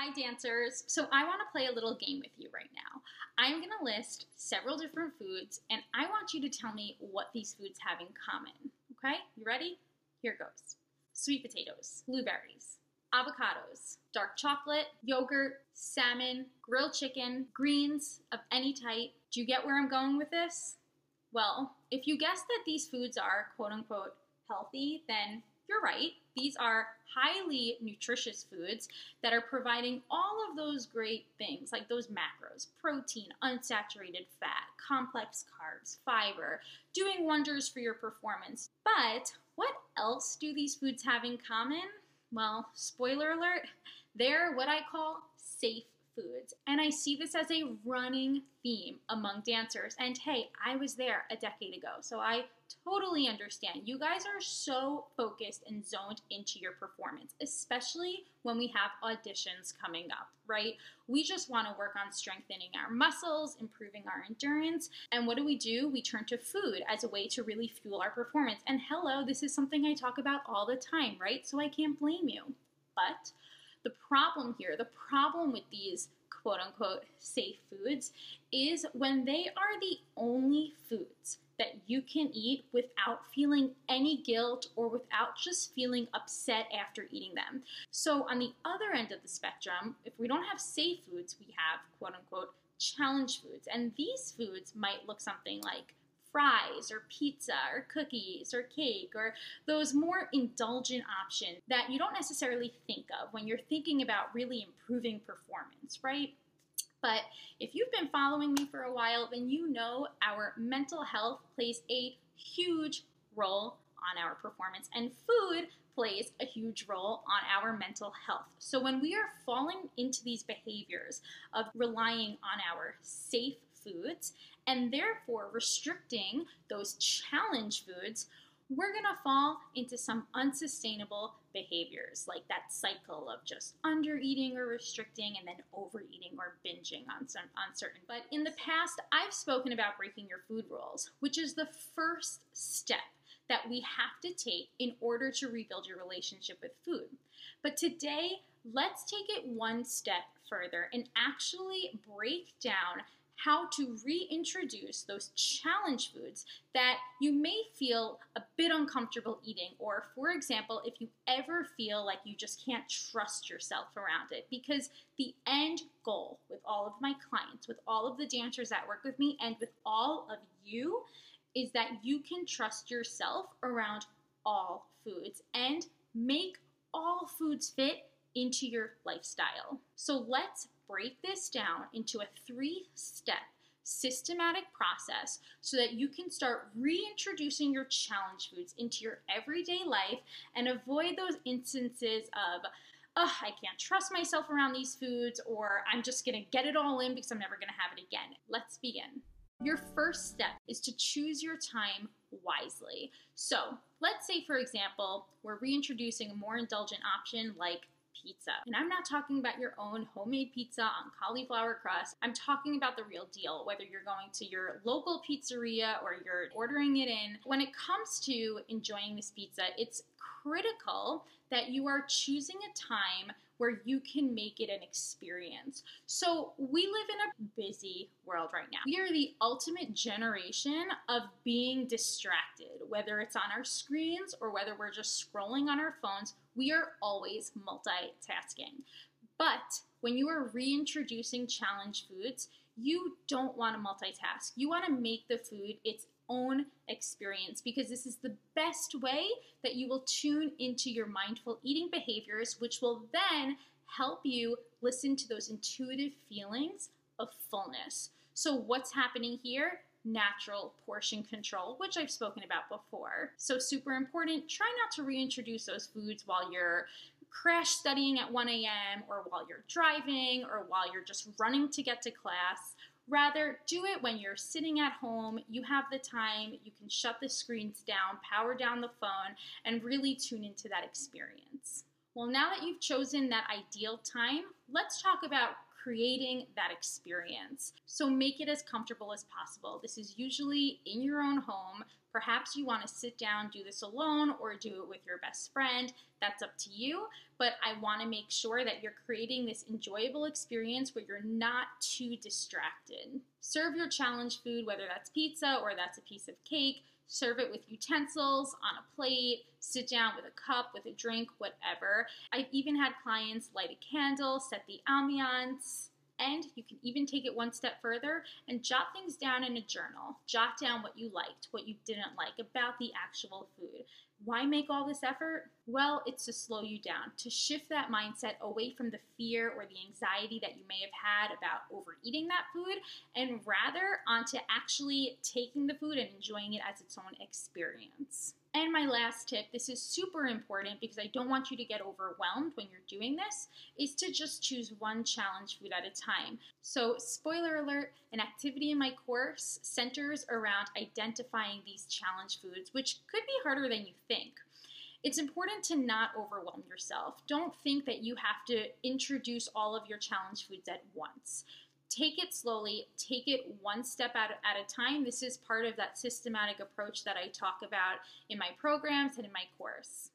Hi, dancers. So, I want to play a little game with you right now. I'm going to list several different foods, and I want you to tell me what these foods have in common. Okay? You ready? Here goes sweet potatoes, blueberries, avocados, dark chocolate, yogurt, salmon, grilled chicken, greens of any type. Do you get where I'm going with this? Well, if you guess that these foods are quote unquote healthy, then you're right. These are highly nutritious foods that are providing all of those great things like those macros protein, unsaturated fat, complex carbs, fiber, doing wonders for your performance. But what else do these foods have in common? Well, spoiler alert, they're what I call safe foods. And I see this as a running theme among dancers. And hey, I was there a decade ago, so I totally understand. You guys are so focused and zoned into your performance, especially when we have auditions coming up, right? We just want to work on strengthening our muscles, improving our endurance. And what do we do? We turn to food as a way to really fuel our performance. And hello, this is something I talk about all the time, right? So I can't blame you. But the problem here, the problem with these quote unquote safe foods is when they are the only foods that you can eat without feeling any guilt or without just feeling upset after eating them. So, on the other end of the spectrum, if we don't have safe foods, we have quote unquote challenge foods. And these foods might look something like fries or pizza or cookies or cake or those more indulgent options that you don't necessarily think of when you're thinking about really improving performance, right? But if you've been following me for a while, then you know our mental health plays a huge role on our performance, and food plays a huge role on our mental health. So when we are falling into these behaviors of relying on our safe foods and therefore restricting those challenge foods, we're going to fall into some unsustainable behaviors like that cycle of just under eating or restricting and then overeating or binging on some on certain. But in the past I've spoken about breaking your food rules which is the first step that we have to take in order to rebuild your relationship with food. But today let's take it one step further and actually break down how to reintroduce those challenge foods that you may feel a bit uncomfortable eating, or for example, if you ever feel like you just can't trust yourself around it. Because the end goal with all of my clients, with all of the dancers that work with me, and with all of you is that you can trust yourself around all foods and make all foods fit into your lifestyle. So let's break this down into a three step systematic process so that you can start reintroducing your challenge foods into your everyday life and avoid those instances of, oh, I can't trust myself around these foods, or I'm just gonna get it all in because I'm never gonna have it again. Let's begin. Your first step is to choose your time wisely. So, let's say, for example, we're reintroducing a more indulgent option like pizza. And I'm not talking about your own homemade pizza on cauliflower crust. I'm talking about the real deal, whether you're going to your local pizzeria or you're ordering it in. When it comes to enjoying this pizza, it's critical that you are choosing a time where you can make it an experience. So, we live in a busy world right now. We are the ultimate generation of being distracted, whether it's on our screens or whether we're just scrolling on our phones. We are always multitasking. But when you are reintroducing challenge foods, you don't want to multitask. You want to make the food its own experience because this is the best way that you will tune into your mindful eating behaviors, which will then help you listen to those intuitive feelings of fullness. So, what's happening here? Natural portion control, which I've spoken about before. So, super important. Try not to reintroduce those foods while you're crash studying at 1 a.m., or while you're driving, or while you're just running to get to class. Rather, do it when you're sitting at home, you have the time, you can shut the screens down, power down the phone, and really tune into that experience. Well, now that you've chosen that ideal time, let's talk about creating that experience. So make it as comfortable as possible. This is usually in your own home. Perhaps you want to sit down, do this alone, or do it with your best friend. That's up to you. But I want to make sure that you're creating this enjoyable experience where you're not too distracted. Serve your challenge food, whether that's pizza or that's a piece of cake. Serve it with utensils on a plate, sit down with a cup, with a drink, whatever. I've even had clients light a candle, set the ambiance. And you can even take it one step further and jot things down in a journal. Jot down what you liked, what you didn't like about the actual food. Why make all this effort? Well, it's to slow you down, to shift that mindset away from the fear or the anxiety that you may have had about overeating that food and rather onto actually taking the food and enjoying it as its own experience. And my last tip, this is super important because I don't want you to get overwhelmed when you're doing this, is to just choose one challenge food at a time. So, spoiler alert, an activity in my course centers around identifying these challenge foods, which could be harder than you think. It's important to not overwhelm yourself. Don't think that you have to introduce all of your challenge foods at once take it slowly, take it one step at, at a time. This is part of that systematic approach that I talk about in my programs and in my course.